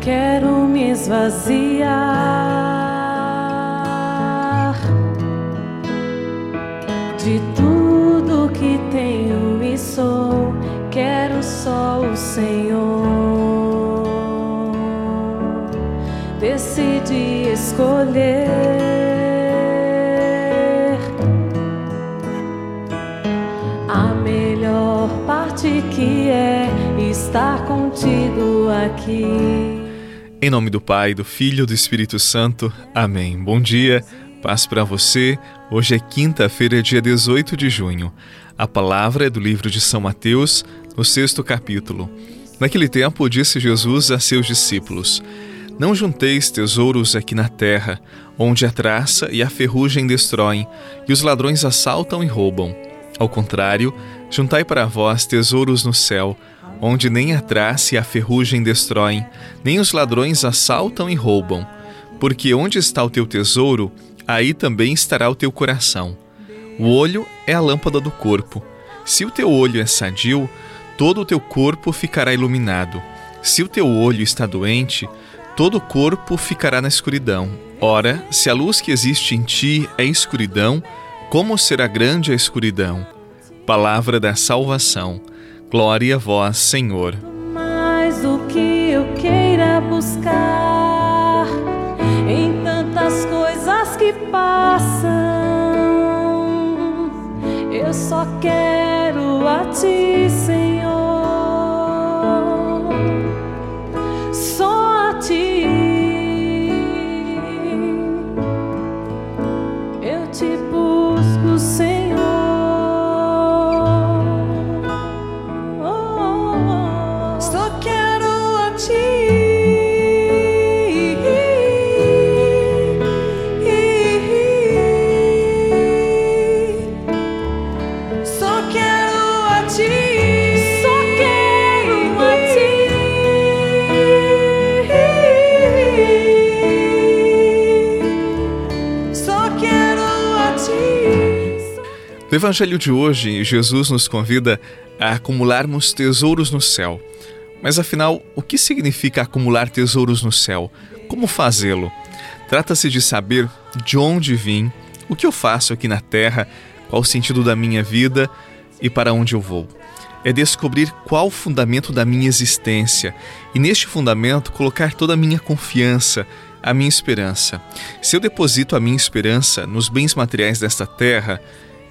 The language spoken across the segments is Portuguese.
quero me esvaziar de tudo que tenho e sou. Quero só o Senhor. Decidi escolher. que é estar contigo aqui. Em nome do Pai, do Filho e do Espírito Santo. Amém. Bom dia, paz para você. Hoje é quinta-feira, dia 18 de junho. A palavra é do livro de São Mateus, no sexto capítulo. Naquele tempo, disse Jesus a seus discípulos: Não junteis tesouros aqui na terra, onde a traça e a ferrugem destroem, e os ladrões assaltam e roubam. Ao contrário, Juntai para vós tesouros no céu, onde nem a traça e a ferrugem destroem, nem os ladrões assaltam e roubam. Porque onde está o teu tesouro, aí também estará o teu coração. O olho é a lâmpada do corpo. Se o teu olho é sadio, todo o teu corpo ficará iluminado. Se o teu olho está doente, todo o corpo ficará na escuridão. Ora, se a luz que existe em ti é escuridão, como será grande a escuridão? Palavra da salvação. Glória a vós, Senhor. Mais do que eu queira buscar em tantas coisas que passam, eu só quero a ti, No Evangelho de hoje, Jesus nos convida a acumularmos tesouros no céu. Mas afinal, o que significa acumular tesouros no céu? Como fazê-lo? Trata-se de saber de onde vim, o que eu faço aqui na terra, qual o sentido da minha vida e para onde eu vou. É descobrir qual o fundamento da minha existência e, neste fundamento, colocar toda a minha confiança, a minha esperança. Se eu deposito a minha esperança nos bens materiais desta terra,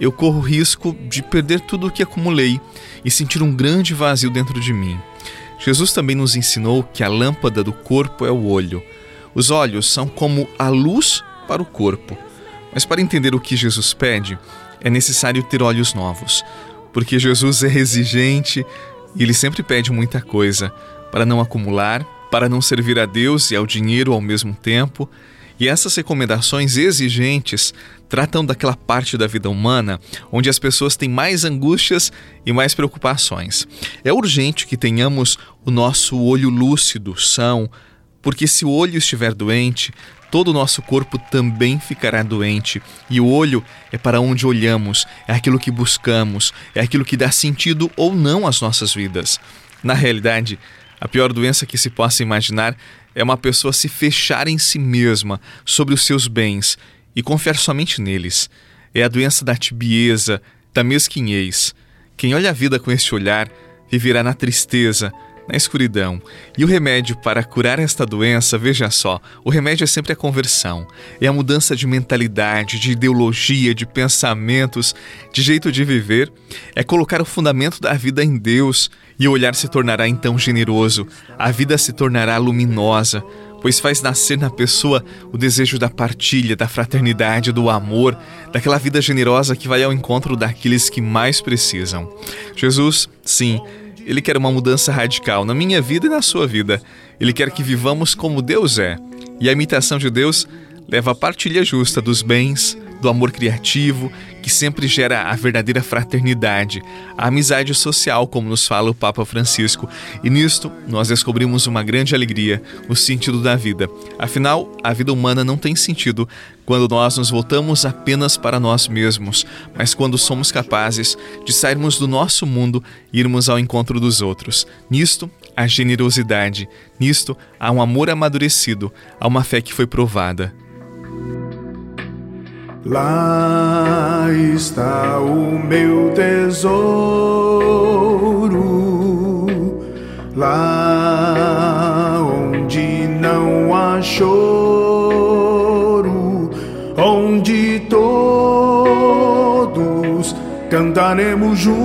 eu corro risco de perder tudo o que acumulei e sentir um grande vazio dentro de mim. Jesus também nos ensinou que a lâmpada do corpo é o olho. Os olhos são como a luz para o corpo. Mas para entender o que Jesus pede, é necessário ter olhos novos, porque Jesus é exigente e ele sempre pede muita coisa para não acumular, para não servir a Deus e ao dinheiro ao mesmo tempo e essas recomendações exigentes tratam daquela parte da vida humana onde as pessoas têm mais angústias e mais preocupações. É urgente que tenhamos o nosso olho lúcido, são, porque se o olho estiver doente, todo o nosso corpo também ficará doente. E o olho é para onde olhamos, é aquilo que buscamos, é aquilo que dá sentido ou não às nossas vidas. Na realidade, a pior doença que se possa imaginar é uma pessoa se fechar em si mesma sobre os seus bens e confiar somente neles. É a doença da tibieza, da mesquinhez. Quem olha a vida com este olhar viverá na tristeza, na escuridão. E o remédio para curar esta doença, veja só, o remédio é sempre a conversão. É a mudança de mentalidade, de ideologia, de pensamentos, de jeito de viver. É colocar o fundamento da vida em Deus e o olhar se tornará então generoso, a vida se tornará luminosa, pois faz nascer na pessoa o desejo da partilha, da fraternidade, do amor, daquela vida generosa que vai ao encontro daqueles que mais precisam. Jesus, sim, ele quer uma mudança radical na minha vida e na sua vida. Ele quer que vivamos como Deus é. E a imitação de Deus leva à partilha justa dos bens, do amor criativo, que sempre gera a verdadeira fraternidade, a amizade social, como nos fala o Papa Francisco. E nisto nós descobrimos uma grande alegria, o sentido da vida. Afinal, a vida humana não tem sentido quando nós nos voltamos apenas para nós mesmos, mas quando somos capazes de sairmos do nosso mundo e irmos ao encontro dos outros. Nisto, a generosidade. Nisto há um amor amadurecido, há uma fé que foi provada. Lá está o meu tesouro, lá onde não há choro, onde todos cantaremos juntos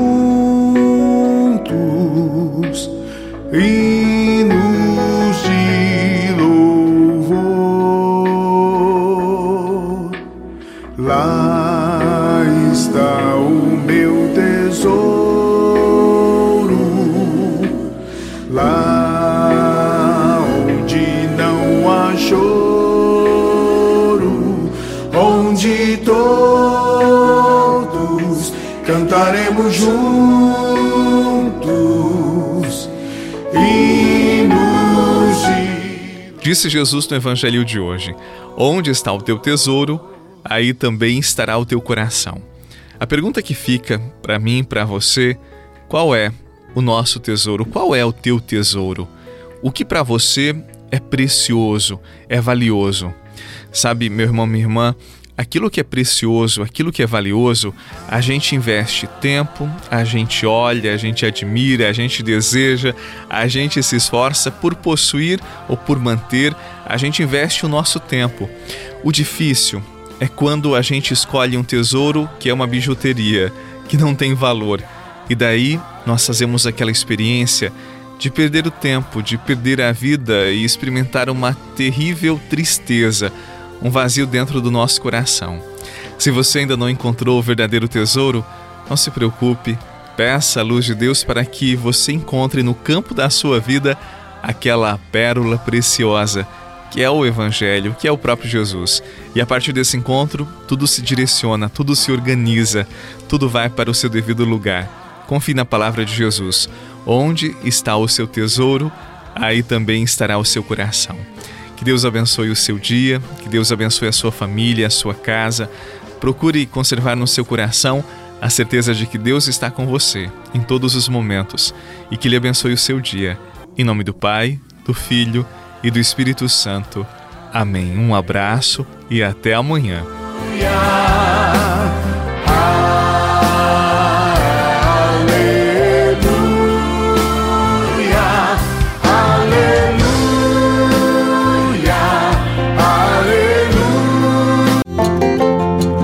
hinos Lá está o meu tesouro, lá onde não há choro, onde todos cantaremos juntos Disse Jesus no Evangelho de hoje: Onde está o teu tesouro, aí também estará o teu coração. A pergunta que fica para mim para você: qual é o nosso tesouro? Qual é o teu tesouro? O que para você é precioso, é valioso? Sabe, meu irmão, minha irmã, aquilo que é precioso, aquilo que é valioso, a gente investe tempo, a gente olha, a gente admira, a gente deseja, a gente se esforça por possuir ou por manter, a gente investe o nosso tempo. O difícil é quando a gente escolhe um tesouro que é uma bijuteria, que não tem valor. E daí nós fazemos aquela experiência de perder o tempo, de perder a vida e experimentar uma terrível tristeza um vazio dentro do nosso coração. Se você ainda não encontrou o verdadeiro tesouro, não se preocupe, peça a luz de Deus para que você encontre no campo da sua vida aquela pérola preciosa que é o Evangelho, que é o próprio Jesus. E a partir desse encontro, tudo se direciona, tudo se organiza, tudo vai para o seu devido lugar. Confie na palavra de Jesus. Onde está o seu tesouro, aí também estará o seu coração. Que Deus abençoe o seu dia, que Deus abençoe a sua família, a sua casa. Procure conservar no seu coração a certeza de que Deus está com você em todos os momentos e que Ele abençoe o seu dia. Em nome do Pai, do Filho e do Espírito Santo. Amém. Um abraço e até amanhã.